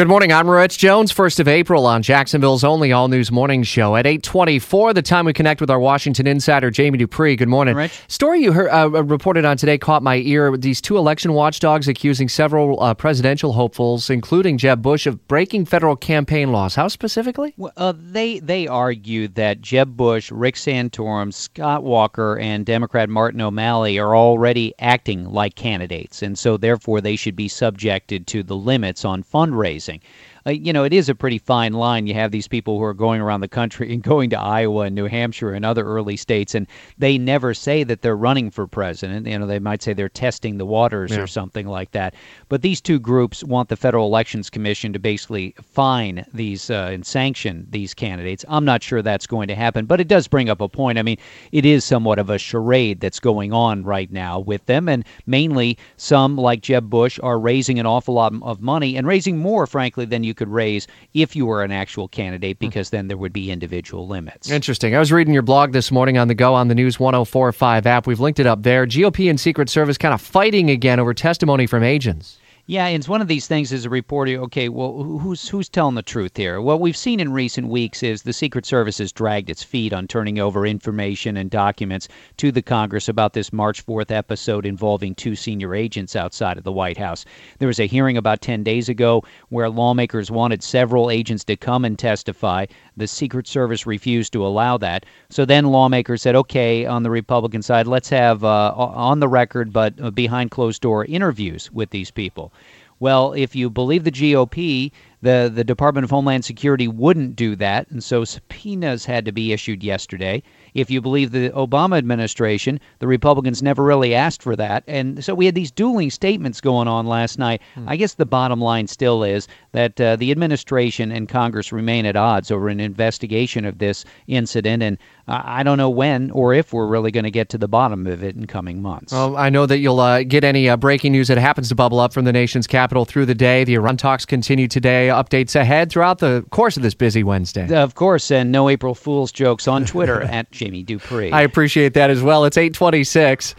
Good morning. I'm Rich Jones. First of April on Jacksonville's only all news morning show at 8:24. The time we connect with our Washington insider Jamie Dupree. Good morning. Rich. Story you heard, uh, reported on today caught my ear. These two election watchdogs accusing several uh, presidential hopefuls, including Jeb Bush, of breaking federal campaign laws. How specifically? Well, uh, they they argue that Jeb Bush, Rick Santorum, Scott Walker, and Democrat Martin O'Malley are already acting like candidates, and so therefore they should be subjected to the limits on fundraising interesting. Uh, you know, it is a pretty fine line. You have these people who are going around the country and going to Iowa and New Hampshire and other early states, and they never say that they're running for president. You know, they might say they're testing the waters Yeah. or something like that. But these two groups want the Federal Elections Commission to basically fine these uh, and sanction these candidates. I'm not sure that's going to happen, but it does bring up a point. I mean, it is somewhat of a charade that's going on right now with them, and mainly some, like Jeb Bush, are raising an awful lot of money and raising more, frankly, than you could raise if you were an actual candidate, hmm. because then there would be individual limits. Interesting. I was reading your blog this morning on the go on the News 1045 app. We've linked it up there. GOP and Secret Service kind of fighting again over testimony from agents. Yeah, and it's one of these things as a reporter. Okay, well, who's who's telling the truth here? What we've seen in recent weeks is the Secret Service has dragged its feet on turning over information and documents to the Congress about this March 4th episode involving two senior agents outside of the White House. There was a hearing about 10 days ago where lawmakers wanted several agents to come and testify. The Secret Service refused to allow that. So then lawmakers said, okay, on the Republican side, let's have uh, on the record but uh, behind closed door interviews with these people. Well, if you believe the GOP, the, the Department of Homeland Security wouldn't do that, and so subpoenas had to be issued yesterday. If you believe the Obama administration, the Republicans never really asked for that. And so we had these dueling statements going on last night. I guess the bottom line still is that uh, the administration and Congress remain at odds over an investigation of this incident, and I I don't know when or if we're really going to get to the bottom of it in coming months. Well, I know that you'll uh, get any uh, breaking news that happens to bubble up from the nation's capital through the day. The Iran talks continue today. Updates ahead throughout the course of this busy Wednesday. Of course, and no April Fool's jokes on Twitter at Jamie Dupree. I appreciate that as well. It's 826.